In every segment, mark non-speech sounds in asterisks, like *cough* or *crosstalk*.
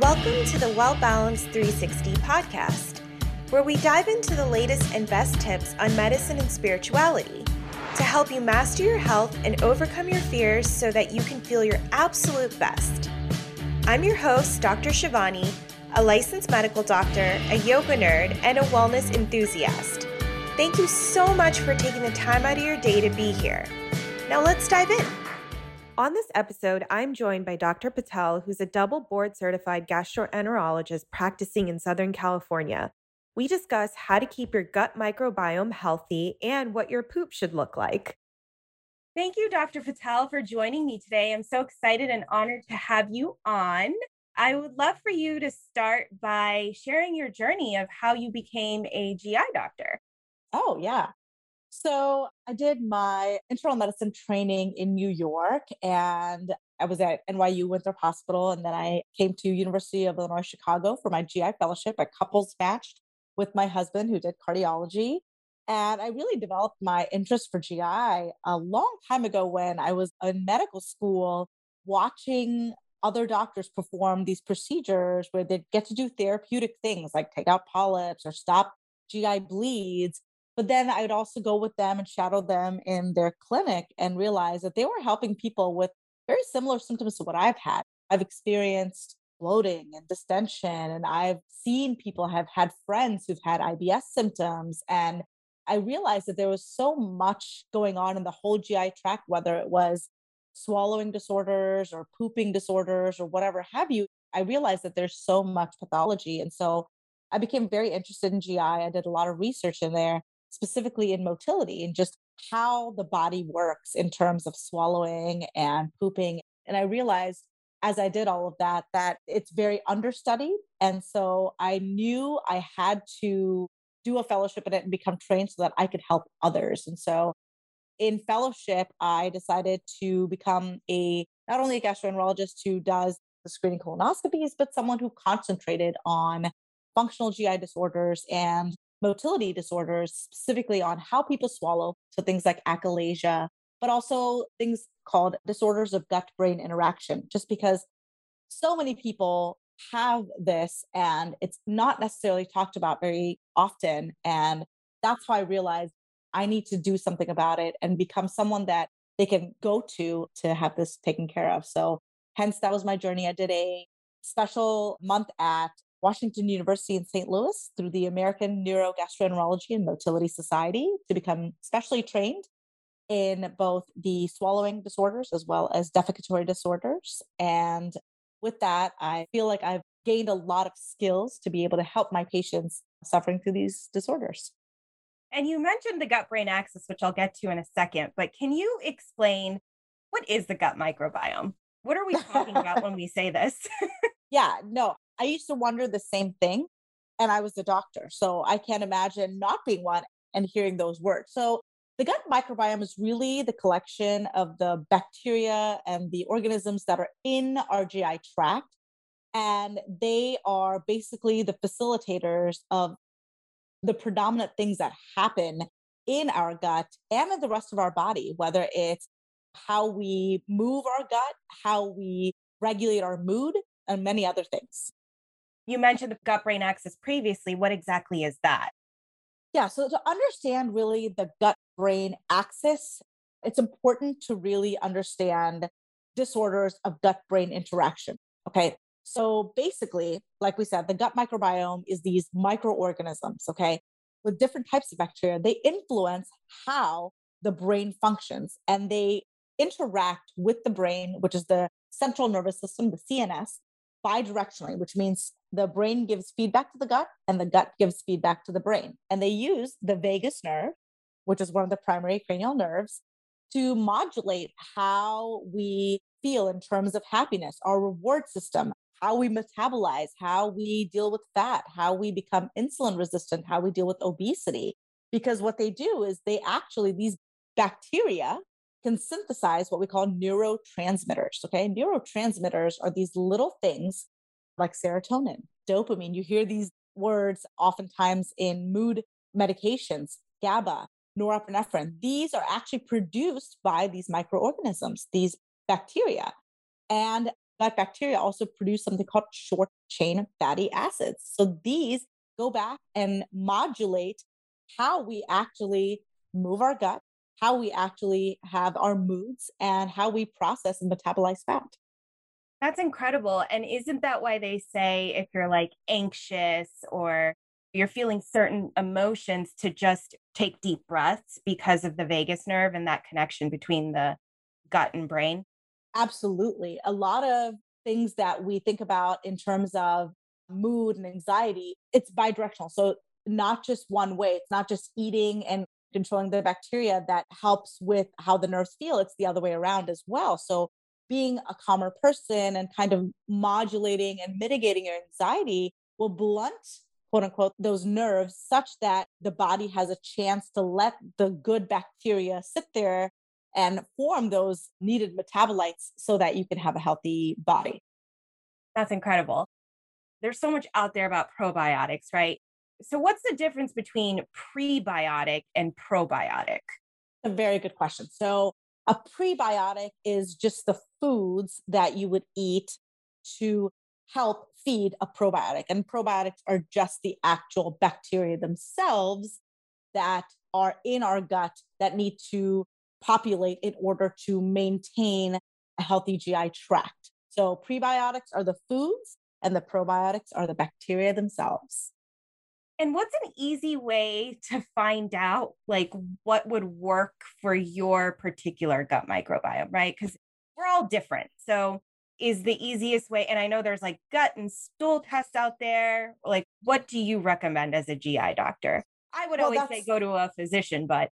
Welcome to the Well Balanced 360 podcast, where we dive into the latest and best tips on medicine and spirituality to help you master your health and overcome your fears so that you can feel your absolute best. I'm your host, Dr. Shivani, a licensed medical doctor, a yoga nerd, and a wellness enthusiast. Thank you so much for taking the time out of your day to be here. Now let's dive in. On this episode, I'm joined by Dr. Patel, who's a double board certified gastroenterologist practicing in Southern California. We discuss how to keep your gut microbiome healthy and what your poop should look like. Thank you, Dr. Patel, for joining me today. I'm so excited and honored to have you on. I would love for you to start by sharing your journey of how you became a GI doctor. Oh, yeah. So I did my internal medicine training in New York and I was at NYU Winthrop Hospital and then I came to University of Illinois Chicago for my GI fellowship. I couples matched with my husband who did cardiology. And I really developed my interest for GI a long time ago when I was in medical school watching other doctors perform these procedures where they get to do therapeutic things like take out polyps or stop GI bleeds. But then I would also go with them and shadow them in their clinic and realize that they were helping people with very similar symptoms to what I've had. I've experienced bloating and distension, and I've seen people have had friends who've had IBS symptoms. And I realized that there was so much going on in the whole GI tract, whether it was swallowing disorders or pooping disorders or whatever have you. I realized that there's so much pathology. And so I became very interested in GI. I did a lot of research in there specifically in motility and just how the body works in terms of swallowing and pooping. And I realized as I did all of that, that it's very understudied. And so I knew I had to do a fellowship in it and become trained so that I could help others. And so in fellowship, I decided to become a not only a gastroenterologist who does the screening colonoscopies, but someone who concentrated on functional GI disorders and motility disorders, specifically on how people swallow. So things like achalasia, but also things called disorders of gut brain interaction, just because so many people have this and it's not necessarily talked about very often. And that's why I realized I need to do something about it and become someone that they can go to to have this taken care of. So, hence, that was my journey. I did a special month at Washington University in St. Louis through the American Neurogastroenterology and Motility Society to become specially trained in both the swallowing disorders as well as defecatory disorders. And with that, I feel like I've gained a lot of skills to be able to help my patients suffering through these disorders. And you mentioned the gut brain axis, which I'll get to in a second, but can you explain what is the gut microbiome? What are we talking about when we say this? *laughs* *laughs* yeah, no, I used to wonder the same thing. And I was a doctor. So I can't imagine not being one and hearing those words. So the gut microbiome is really the collection of the bacteria and the organisms that are in our GI tract. And they are basically the facilitators of the predominant things that happen in our gut and in the rest of our body, whether it's how we move our gut, how we regulate our mood, and many other things. You mentioned the gut brain axis previously. What exactly is that? Yeah, so to understand really the gut brain axis, it's important to really understand disorders of gut brain interaction. Okay, so basically, like we said, the gut microbiome is these microorganisms, okay, with different types of bacteria. They influence how the brain functions and they interact with the brain, which is the central nervous system, the CNS, bidirectionally, which means the brain gives feedback to the gut and the gut gives feedback to the brain. And they use the vagus nerve, which is one of the primary cranial nerves, to modulate how we feel in terms of happiness, our reward system, how we metabolize, how we deal with fat, how we become insulin resistant, how we deal with obesity. Because what they do is they actually, these bacteria can synthesize what we call neurotransmitters. Okay. Neurotransmitters are these little things like serotonin, dopamine. You hear these words oftentimes in mood medications, GABA, norepinephrine. These are actually produced by these microorganisms, these bacteria. And gut bacteria also produce something called short chain fatty acids. So these go back and modulate how we actually move our gut, how we actually have our moods, and how we process and metabolize fat. That's incredible. And isn't that why they say if you're like anxious or you're feeling certain emotions to just take deep breaths because of the vagus nerve and that connection between the gut and brain? Absolutely. A lot of things that we think about in terms of mood and anxiety, it's bidirectional. So, not just one way, it's not just eating and controlling the bacteria that helps with how the nerves feel, it's the other way around as well. So, being a calmer person and kind of modulating and mitigating your anxiety will blunt quote unquote those nerves such that the body has a chance to let the good bacteria sit there and form those needed metabolites so that you can have a healthy body. That's incredible. There's so much out there about probiotics, right? So, what's the difference between prebiotic and probiotic? A very good question. So, a prebiotic is just the foods that you would eat to help feed a probiotic. And probiotics are just the actual bacteria themselves that are in our gut that need to populate in order to maintain a healthy GI tract. So prebiotics are the foods and the probiotics are the bacteria themselves. And what's an easy way to find out like what would work for your particular gut microbiome, right? Cuz we're all different. So is the easiest way and I know there's like gut and stool tests out there. Like what do you recommend as a GI doctor? I would well, always say go to a physician, but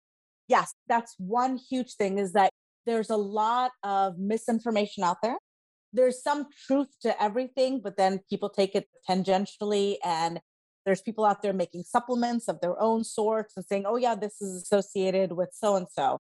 yes, that's one huge thing is that there's a lot of misinformation out there. There's some truth to everything, but then people take it tangentially. And there's people out there making supplements of their own sorts and saying, oh, yeah, this is associated with so and so.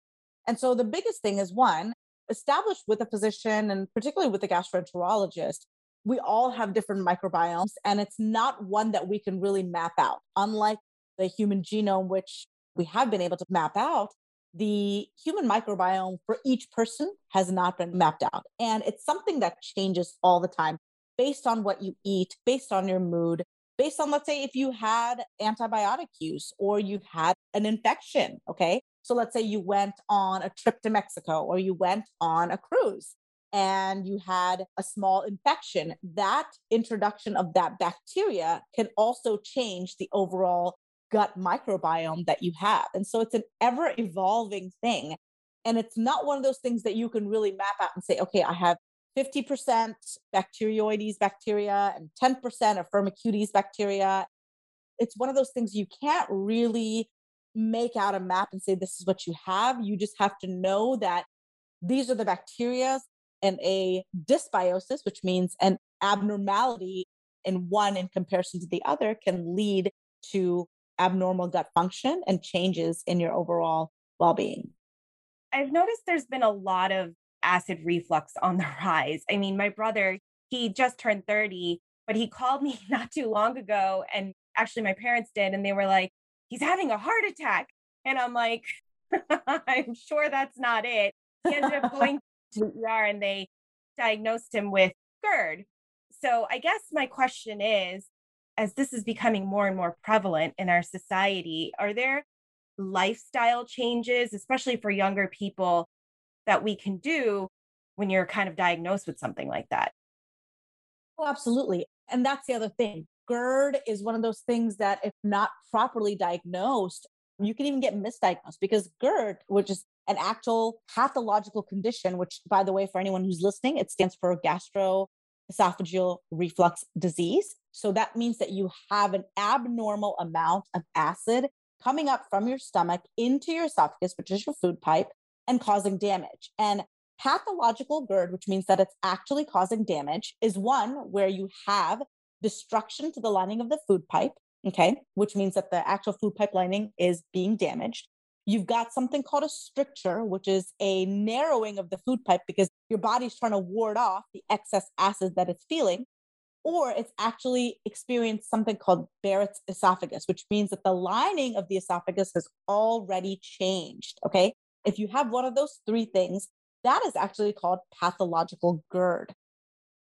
And so the biggest thing is one, established with a physician and particularly with a gastroenterologist, we all have different microbiomes, and it's not one that we can really map out. Unlike the human genome, which we have been able to map out, the human microbiome for each person has not been mapped out. And it's something that changes all the time based on what you eat, based on your mood, based on, let's say, if you had antibiotic use or you had an infection. Okay. So let's say you went on a trip to Mexico or you went on a cruise and you had a small infection, that introduction of that bacteria can also change the overall gut microbiome that you have. And so it's an ever evolving thing. And it's not one of those things that you can really map out and say, okay, I have 50% Bacteroides bacteria and 10% of Firmicutes bacteria. It's one of those things you can't really make out a map and say, this is what you have. You just have to know that these are the bacteria and a dysbiosis, which means an abnormality in one in comparison to the other, can lead to abnormal gut function and changes in your overall well being. I've noticed there's been a lot of acid reflux on the *laughs* rise. I mean, my brother, he just turned 30, but he called me *laughs* not too long ago. And actually, my parents did. And they were like, he's having a heart attack. And I'm like, *laughs* I'm sure that's not it. He ended up going to ER and they diagnosed him with GERD. So I guess my question is as this is becoming more and more prevalent in our society, are there lifestyle changes, especially for younger people, that we can do when you're kind of diagnosed with something like that? Oh, absolutely. And that's the other thing. GERD is one of those things that, if not properly diagnosed, you can even get misdiagnosed because GERD, which is an actual pathological condition, which, by the way, for anyone who's listening, it stands for gastroesophageal reflux disease. So that means that you have an abnormal amount of acid coming up from your stomach into your esophagus, which is your food pipe, and causing damage. And pathological GERD, which means that it's actually causing damage, is one where you have destruction to the lining of the food pipe, okay, which means that the actual food pipe lining is being damaged. You've got something called a stricture, which is a narrowing of the food pipe because your body's trying to ward off the excess acid that it's feeling or it's actually experienced something called Barrett's esophagus, which means that the lining of the esophagus has already changed. Okay. If you have one of those three things, that is actually called pathological GERD.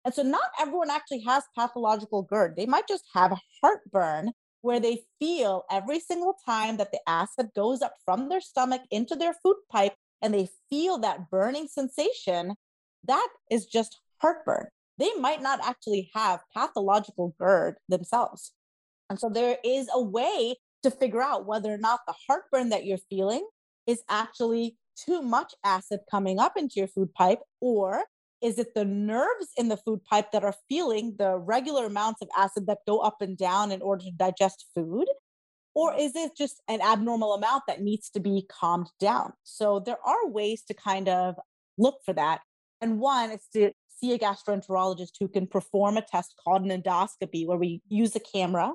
And so not everyone actually has pathological GERD. They might just have heartburn where they feel every single time that the acid goes up from their stomach into their food pipe and they feel that burning sensation. That is just heartburn. They might not actually have pathological GERD themselves. And so there is a way to figure out whether or not the heartburn that you're feeling is actually too much acid coming up into your food pipe or is it the nerves in the food pipe that are feeling the regular amounts of acid that go up and down in order to digest food? Or mm-hmm. is it just an abnormal amount that needs to be calmed down? So there are ways to kind of look for that. And one is to see a gastroenterologist who can perform a test called an endoscopy, where we use a camera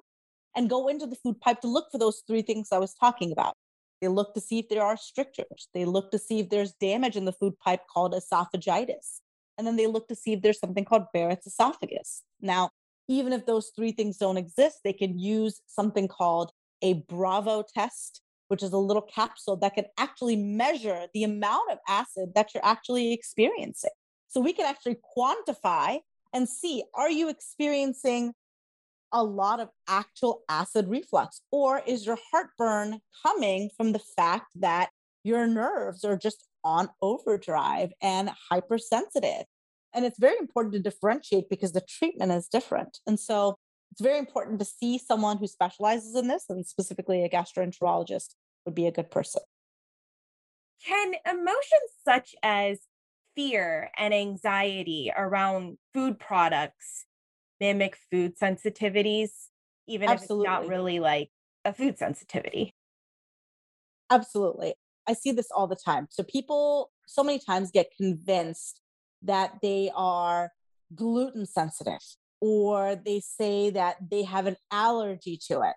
and go into the food pipe to look for those three things I was talking about. They look to see if there are strictures. They look to see if there's damage in the food pipe called esophagitis. And then they look to see if there's something called Barrett's esophagus. Now, even if those three things don't exist, they can use something called a Bravo test, which is a little capsule that can actually measure the amount of acid that you're actually experiencing. So we can actually quantify and see are you experiencing a lot of actual acid reflux? Or is your heartburn coming from the fact that your nerves are just on overdrive and hypersensitive? And it's very important to differentiate because the treatment is different. And so it's very important to see someone who specializes in this, and specifically a gastroenterologist would be a good person. Can emotions such as fear and anxiety around food products mimic food sensitivities, even Absolutely. if it's not really like a food sensitivity. Absolutely. I see this all the time. So people so many times get convinced that they are gluten sensitive or they say that they have an allergy to it.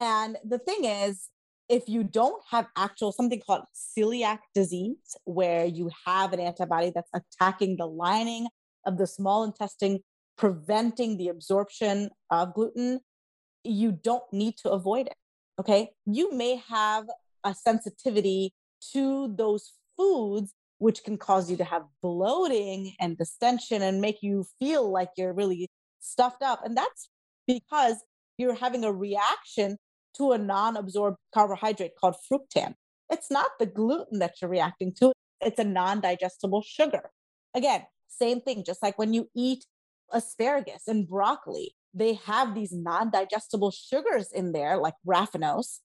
And the thing is, if you don't have actual something called celiac disease, where you have an antibody that's attacking the lining of the small intestine preventing the absorption of gluten, you don't need to avoid it. Okay. You may have a sensitivity to those foods, which can cause you to have bloating and distension and make you feel like you're really stuffed up. And that's because you're having a reaction to a non absorbed carbohydrate called fructan. It's not the gluten that you're reacting to, it's a non digestible sugar. Again, same thing, just like when you eat asparagus and broccoli, they have these non digestible sugars in there, like raffinose.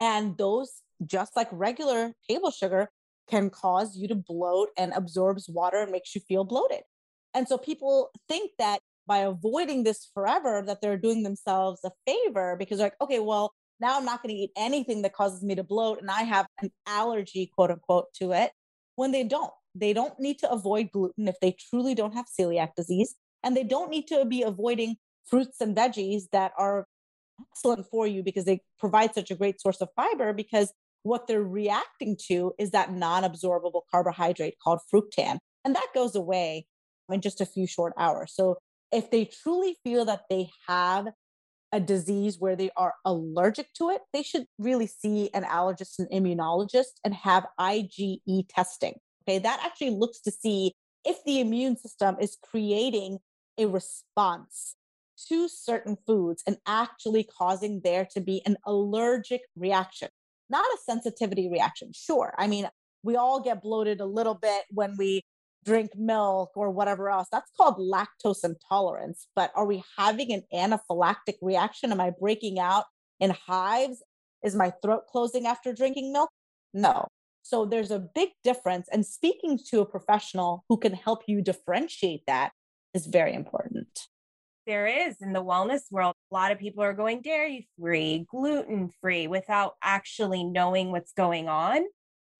And those, just like regular table sugar, can cause you to bloat and absorbs water and makes you feel bloated. And so people think that by avoiding this forever, that they're doing themselves a favor because they're like, okay, well, now I'm not going to eat anything that causes me to bloat and I have an allergy, quote unquote, to it when they don't. They don't need to avoid gluten if they truly don't have celiac disease and they don't need to be avoiding fruits and veggies that are excellent for you because they provide such a great source of fiber because what they're reacting to is that non-absorbable carbohydrate called fructan and that goes away in just a few short hours. So if they truly feel that they have a disease where they are allergic to it they should really see an allergist and immunologist and have IgE testing okay? That actually looks to see if the immune system is creating a response to certain foods and actually causing there to be an allergic reaction, not a sensitivity reaction. Sure. I mean, we all get bloated a little bit when we drink milk or whatever else. That's called lactose intolerance. But are we having an anaphylactic reaction? Am I breaking out in hives? Is my throat closing after drinking milk? No. So there's a big difference. And speaking to a professional who can help you differentiate that is very important. There is in the wellness world, a lot of people are going dairy free, gluten free without actually knowing what's going on.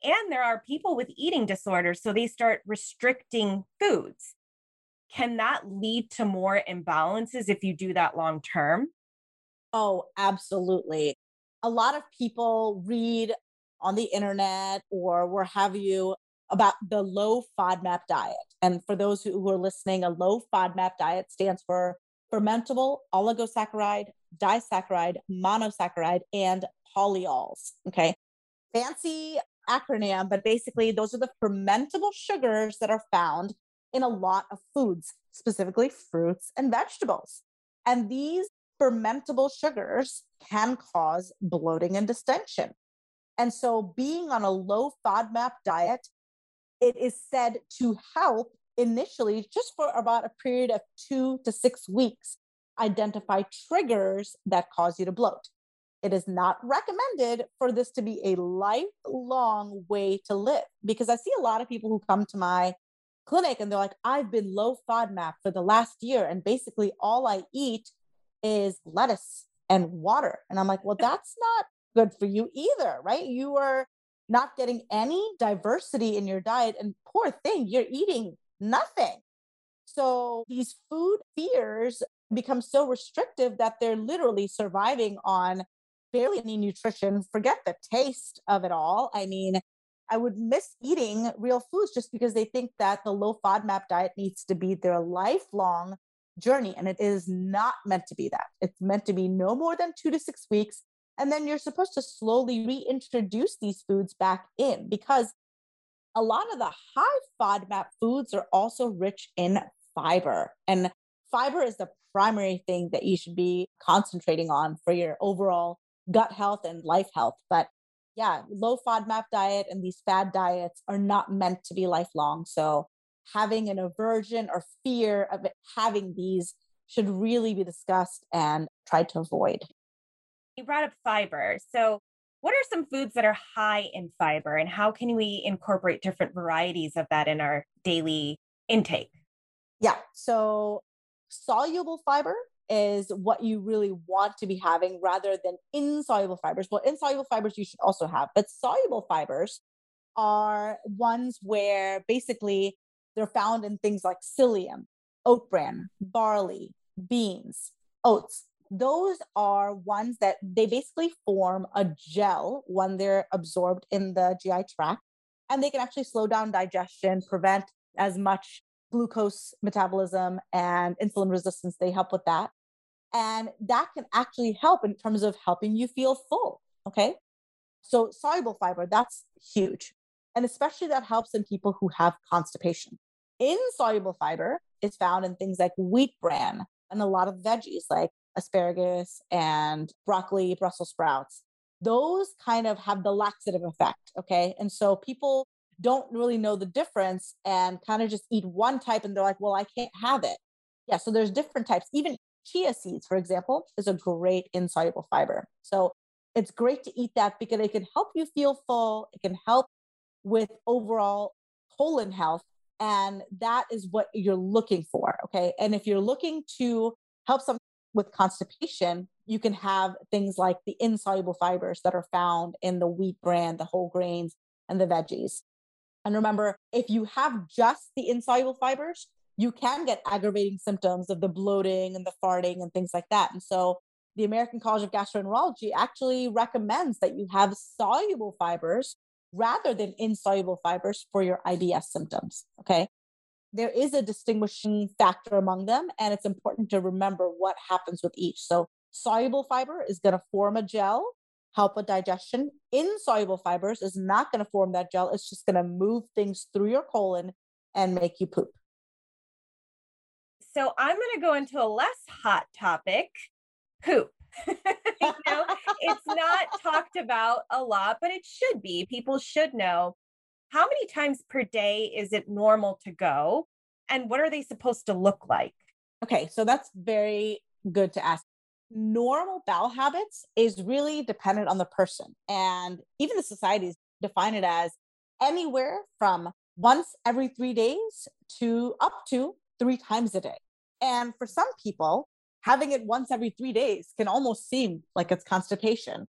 And there are people with eating disorders, so they start restricting foods. Can that lead to more imbalances if you do that long term? Oh, absolutely. A lot of people read on the internet or where have you about the low FODMAP diet. And for those who, are listening, a low FODMAP diet stands for fermentable oligosaccharide, disaccharide, monosaccharide, and polyols. Okay. Fancy acronym, but basically, those are the fermentable sugars that are found in a lot of foods, specifically fruits and vegetables. And these fermentable sugars can cause bloating and distension. And so, being on a low FODMAP diet, it is said to help initially, just for about a period of two to six weeks, identify triggers that cause you to bloat. It is not recommended for this to be a lifelong way to live because I see a lot of people who come to my clinic and they're like, I've been low FODMAP for the last year, and basically all I eat is lettuce and water. And I'm like, well, that's not good for you either, right? You are not getting any diversity in your diet. And poor thing, you're eating nothing. So these food fears become so restrictive that they're literally surviving on barely any nutrition. Forget the taste of it all. I mean, I would miss eating real foods just because they think that the low FODMAP diet needs to be their lifelong journey. And it is not meant to be that. It's meant to be no more than two to six weeks. And then you're supposed to slowly reintroduce these foods back in because a lot of the high FODMAP foods are also rich in fiber. And fiber is the primary thing that you should be concentrating on for your overall gut health and life health. But yeah, low FODMAP diet and these fad diets are not meant to be lifelong. So having an aversion or fear of having these should really be discussed and tried to avoid. You brought up fiber. So, what are some foods that are high in fiber, and how can we incorporate different varieties of that in our daily intake? Yeah. So, soluble fiber is what you really want to be having rather than insoluble fibers. Well, insoluble fibers you should also have, but soluble fibers are ones where basically they're found in things like psyllium, oat bran, barley, beans, oats. Those are ones that they basically form a gel when they're absorbed in the GI tract, and they can actually slow down digestion, prevent as much glucose metabolism and insulin resistance. They help with that. And that can actually help in terms of helping you feel full. Okay. So, soluble fiber, that's huge. And especially that helps in people who have constipation. Insoluble fiber is found in things like wheat bran and a lot of veggies like asparagus and broccoli, Brussels sprouts. Those kind of have the laxative effect. Okay. And so people don't really know the difference and kind of just eat one type and they're like, well, I can't have it. Yeah. So there's different types. Even chia seeds, for example, is a great insoluble fiber. So it's great to eat that because it can help you feel full. It can help with overall colon health and that is what you're looking for. Okay. And if you're looking to help someone with constipation, you can have things like the insoluble fibers that are found in the wheat bran, the whole grains, and the veggies. And remember, if you have just the insoluble fibers, you can get aggravating symptoms of the bloating and the farting and things like that. And so the American College of Gastroenterology actually recommends that you have soluble fibers rather than insoluble fibers for your IBS symptoms. Okay. There is a distinguishing factor among them, and it's important to remember what happens with each. So, soluble fiber is going to form a gel, help with digestion. Insoluble fibers is not going to form that gel, it's just going to move things through your colon and make you poop. So, I'm going to go into a less hot topic poop. *laughs* you know, it's not talked about a lot, but it should be. People should know how many times per day is it normal to go and what are they supposed to look like? Okay, so that's very good to ask. Normal bowel habits is really dependent on the person. And even the societies define it as anywhere from once every three days to up to three times a day. And for some people, having it once every three days can almost seem like it's constipation,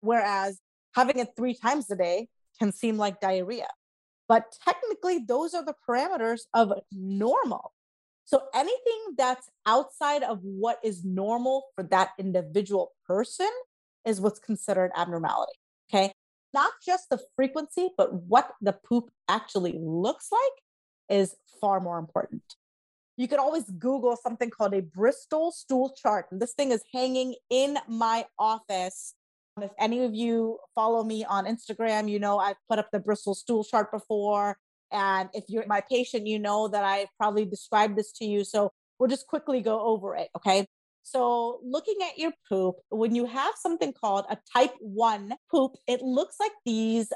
whereas having it three times a day can seem like diarrhea. But technically, those are the parameters of normal. So anything that's outside of what is normal for that individual person is what's considered abnormality. Okay. Not just the frequency, but what the poop actually looks like is far more important you can always Google something called a Bristol stool chart. And this thing is hanging in my office. Um, if any of you follow me on Instagram, you know I've put up the Bristol stool chart before. And if you're my patient, you know that I probably described this to you. So we'll just quickly go over it. Okay. So, looking at your poop, when you have something called a type 1 poop, it looks like these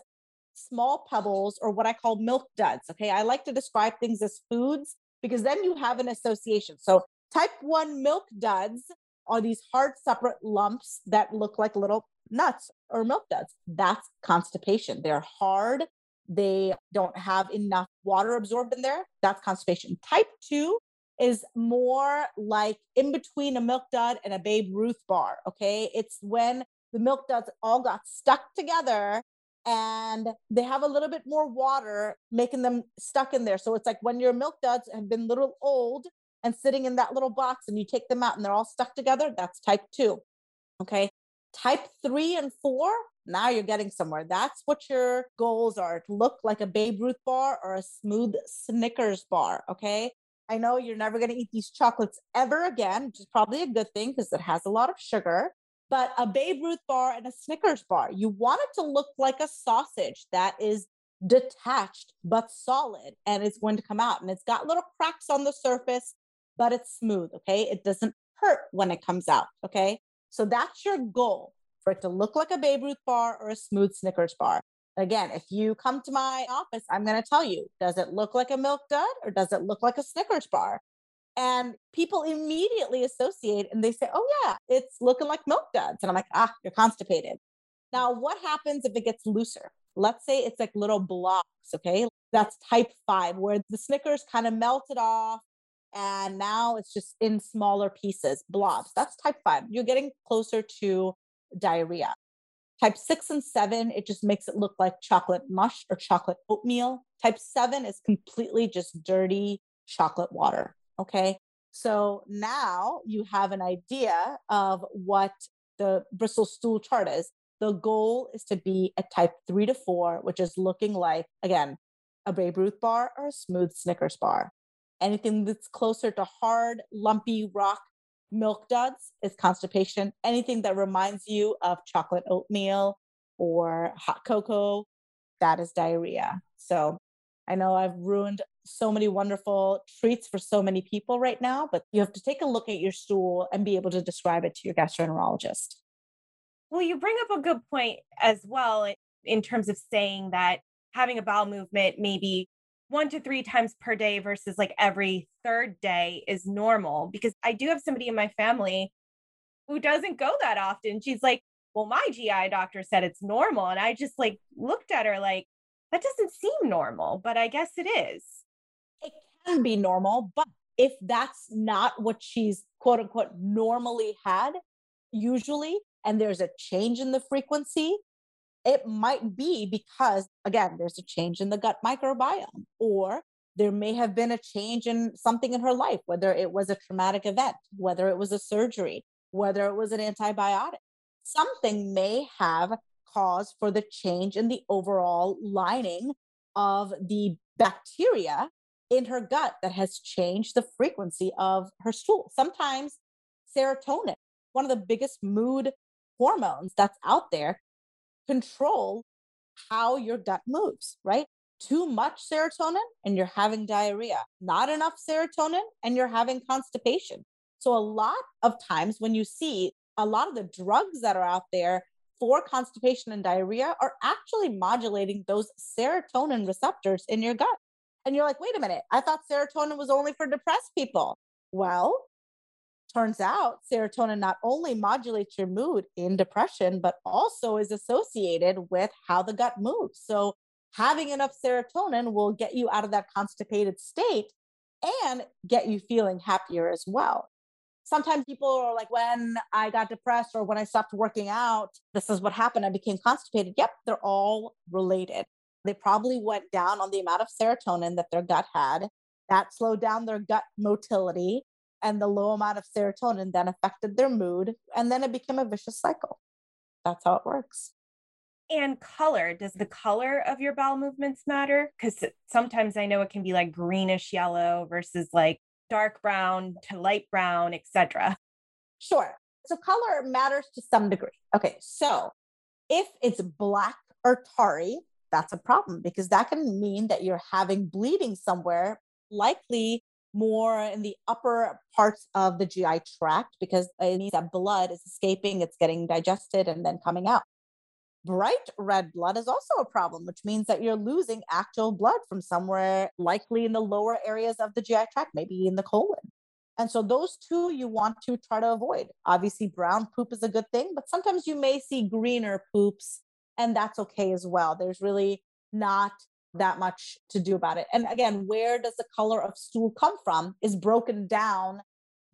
small pebbles or what I call milk duds. Okay. I like to describe things as foods because then you have an association. So, type 1 milk duds are these hard, separate lumps that look like little nuts or milk duds. That's constipation. They're hard. They don't have enough water absorbed in there. That's constipation. Type 2 is more like in between a milk dud and a Babe Ruth bar. Okay. It's when the milk duds all got stuck together and they have a little bit more water making them stuck in there. So it's like when your milk duds have been little old and sitting in that little box and you take them out and they're all stuck together, that's type two. Okay. Type three and four, now you're getting somewhere. That's what your goals are to look like a Babe Ruth bar or a smooth Snickers bar. Okay. I know you're never going to eat these chocolates ever again, which is probably a good thing because it has a lot of sugar. But a Babe Ruth bar and a Snickers bar, you want it to look like a sausage that is detached but solid and it's going to come out. And it's got little cracks on the surface, but it's smooth. Okay. It doesn't hurt when it comes out. Okay. So that's your goal for it to look like a Babe Ruth bar or a smooth Snickers bar. Again, if you come to my office, I'm going to tell you does it look like a milk dud or does it look like a Snickers bar? And people immediately associate and they say, oh, yeah, it's looking like milk duds. And I'm like, ah, you're constipated. Now, what happens if it gets looser? Let's say it's like little blocks, okay? That's type five, where the Snickers kind of melted off and now it's just in smaller pieces, blobs. That's type five. You're getting closer to diarrhea. Type six and seven, it just makes it look like chocolate mush or chocolate oatmeal. Type seven is completely just dirty chocolate water. Okay. So now you have an idea of what the Bristol stool chart is. The goal is to be at type three to four, which is looking like, again, a Babe Ruth bar or a smooth Snickers bar. Anything that's closer to hard, lumpy rock milk duds is constipation. Anything that reminds you of chocolate oatmeal or hot cocoa, that is diarrhea. So I know I've ruined so many wonderful treats for so many people right now, but you have to take a look at your stool and be able to describe it to your gastroenterologist. Well, you bring up a good point as well in terms of saying that having a bowel movement maybe one to three times per day versus like every third day is normal because I do have somebody in my family who doesn't go that often. She's like, well, my GI doctor said it's normal. And I just like looked at her like, that doesn't seem normal, but I guess it is. It can be normal, but if that's not what she's quote unquote normally had, usually, and there's a change in the frequency, it might be because, again, there's a change in the gut microbiome, or there may have been a change in something in her life, whether it was a traumatic event, whether it was a surgery, whether it was an antibiotic. Something may have cause for the change in the overall lining of the bacteria in her gut that has changed the frequency of her stool. Sometimes serotonin, one of the biggest mood hormones that's out there, control how your gut moves, right? Too much serotonin and you're having diarrhea, not enough serotonin and you're having constipation. So, a lot of times when you see a lot of the drugs that are out there for constipation and diarrhea are actually modulating those serotonin receptors in your gut. And you're like, wait a minute, I thought serotonin was only for depressed people. Well, turns out serotonin not only modulates your mood in depression, but also is associated with how the gut moves. So, having enough serotonin will get you out of that constipated state and get you feeling happier as well. Sometimes people are like, when I got depressed or when I stopped working out, this is what happened. I became constipated. Yep, they're all related. They probably went down on the amount of serotonin that their gut had. That slowed down their gut motility and the low amount of serotonin then affected their mood and then it became a vicious cycle. That's how it works. And color does the color of your bowel movements matter? Because sometimes i know it can be like greenish yellow versus like dark brown to light brown etc sure. So color matters to some degree. Okay so if it's black or tarry that's a problem because that can mean that you're having bleeding somewhere, likely more in the upper parts of the GI tract because it means that blood is escaping, it's getting digested and then coming out. Bright red blood is also a problem, which means that you're losing actual blood from somewhere, likely in the lower areas of the GI tract, maybe in the colon. And so those two you want to try to avoid. Obviously, brown poop is a good thing, but sometimes you may see greener poops, and that's okay as well. There's really not that much to do about it. And again, where does the color of stool come from is broken down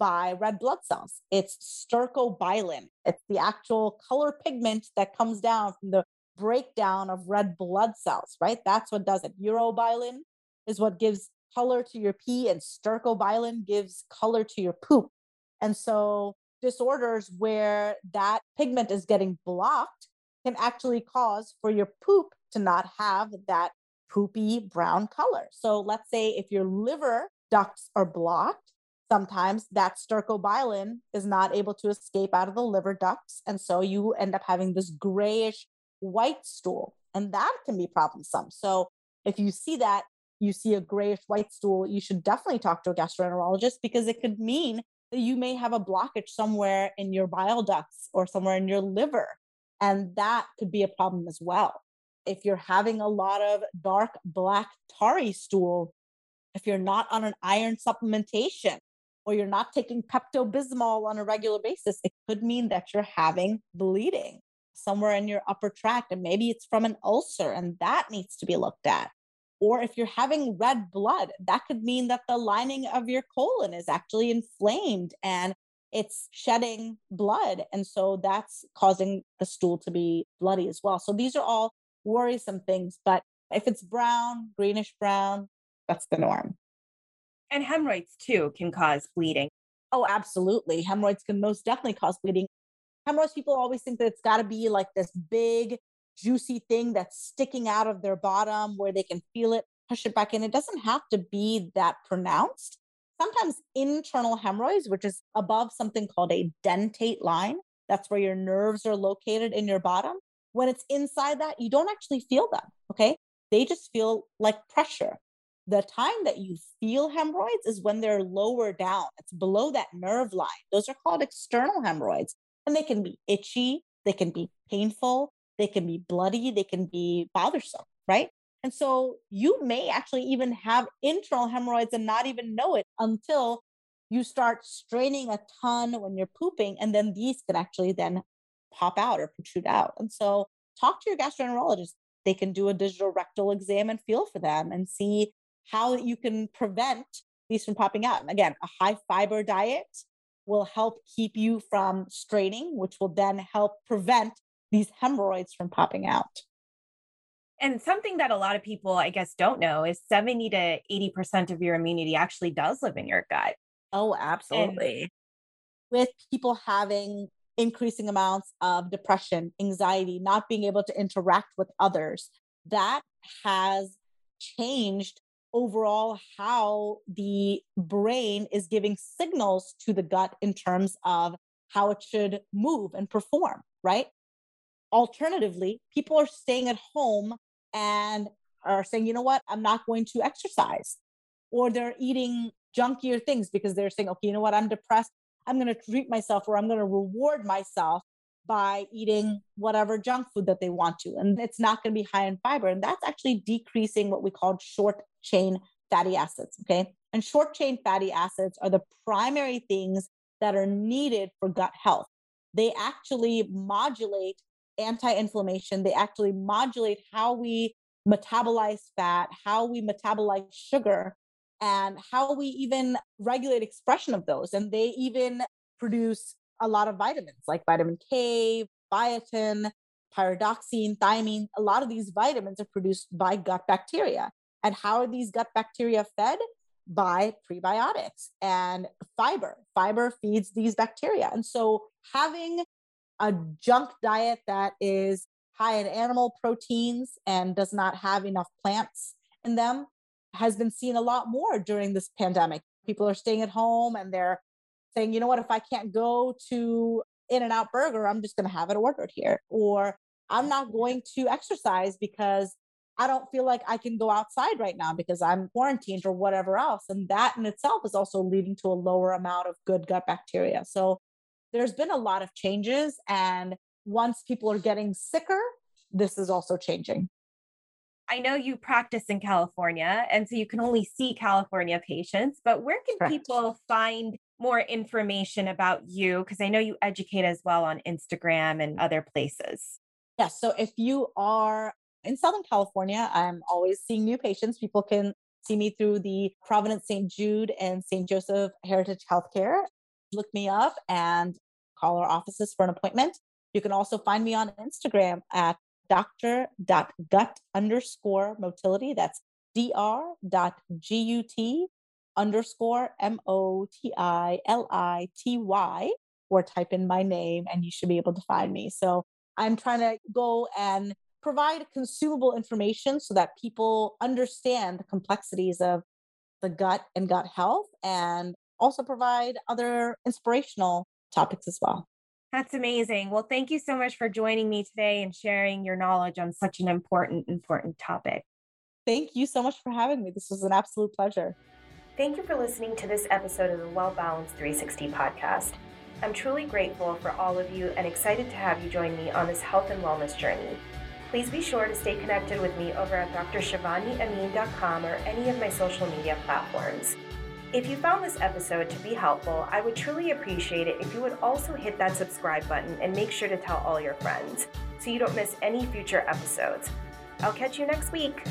by red blood cells. It's stercobilin. It's the actual color pigment that comes down from the breakdown of red blood cells, right? That's what does it. Urobilin is what gives color to your pee, and stercobilin gives color to your poop. And so, disorders where that pigment is getting blocked can actually cause for your poop to not have that poopy brown color. So, let's say if your liver ducts are blocked, sometimes that stercobilin is not able to escape out of the liver ducts. And so you end up having this grayish white stool, and that can be problemsome. So if you see that, you see a grayish white stool, you should definitely talk to a gastroenterologist because it could mean that you may have a blockage somewhere in your bile ducts or somewhere in your liver. And that could be a problem as well. If you're having a lot of dark black tarry stool, if you're not on an iron supplementation, or you're not taking Pepto Bismol on a regular basis, it could mean that you're having bleeding somewhere in your upper tract. And maybe it's from an ulcer, and that needs to be looked at. Or if you're having red blood, that could mean that the lining of your colon is actually inflamed and it's shedding blood. And so that's causing the stool to be bloody as well. So these are all worrisome things. But if it's brown, greenish brown, that's the norm. And hemorrhoids too can cause bleeding. Oh, absolutely. Hemorrhoids can most definitely cause bleeding. Hemorrhoids, people always think that it's got to be like this big, juicy thing that's sticking out of their bottom where they can feel it, push it back in. It doesn't have to be that pronounced. Sometimes internal hemorrhoids, which is above something called a dentate line, that's where your nerves are located in your bottom. When it's inside that, you don't actually feel them. Okay. They just feel like pressure. The time that you feel hemorrhoids is when they're lower down. It's below that nerve line. Those are called external hemorrhoids. And they can be itchy, they can be painful, they can be bloody, they can be bothersome, right? And so you may actually even have internal hemorrhoids and not even know it until you start straining a ton when you're pooping. And then these can actually then pop out or protrude out. And so talk to your gastroenterologist. They can do a digital rectal exam and feel for them and see how you can prevent these from popping out. And again, a high fiber diet will help keep you from straining, which will then help prevent these hemorrhoids from popping out. And something that a lot of people, I guess, don't know is 70 to 80% of your immunity actually does live in your gut. Oh, absolutely. And with people having increasing amounts of depression, anxiety, not being able to interact with others, that has changed overall how the brain is giving signals to the gut in terms of how it should move and perform, right? Alternatively, people are staying at home and are saying, you know what, I'm not going to exercise. Or they're eating junkier things because they're saying, okay, you know what, I'm depressed. I'm going to treat myself or I'm going to reward myself by eating whatever junk food that they want to. And it's not going to be high in fiber. And that's actually decreasing what we call short chain fatty acids. Okay. And short chain fatty acids are the primary things that are needed for gut health. They actually modulate anti inflammation, they actually modulate how we metabolize fat, how we metabolize sugar, and how we even regulate expression of those. And they even produce a lot of vitamins like vitamin K, biotin, pyridoxine, thiamine. A lot of these vitamins are produced by gut bacteria. And how are these gut bacteria fed? By prebiotics and fiber. Fiber feeds these bacteria. And so having a junk diet that is high in animal proteins and does not have enough plants in them has been seen a lot more during this pandemic. People are staying at home and they're saying, you know what, if I can't go to In-N-Out Burger, I'm just going to have it ordered here. Or I'm not going to exercise because I don't feel like I can go outside right now because I'm quarantined or whatever else. And that in itself is also leading to a lower amount of good gut bacteria. So there's been a lot of changes. And once people are getting sicker, this is also changing. I know you practice in California, and so you can only see California patients, but where can Correct. people find more information about you? Because I know you educate as well on Instagram and other places. Yes. So if you are in Southern California, I'm always seeing new patients. People can see me through the Providence St. Jude and St. Joseph Heritage Healthcare. Look me up and call our offices for an appointment. You can also find me on Instagram at doctor.gut underscore motility. That's dr.gut underscore M O T I L I T Y, or type in my name and you should be able to find me. So I'm trying to go and provide consumable information so that people understand the complexities of the gut and gut health and also provide other inspirational topics as well. That's amazing. Well, thank you so much for joining me today and sharing your knowledge on such an important, important topic. Thank you so much for having me. This was an absolute pleasure. Thank you for listening to this episode of the Well Balanced 360 podcast. I'm truly grateful for all of you and excited to have you join me on this health and wellness journey. Please be sure to stay connected with me over at drshivaniamin.com or any of my social media platforms. If you found this episode to be helpful, I would truly appreciate it if you would also hit that subscribe button and make sure to tell all your friends so you don't miss any future episodes. I'll catch you next week.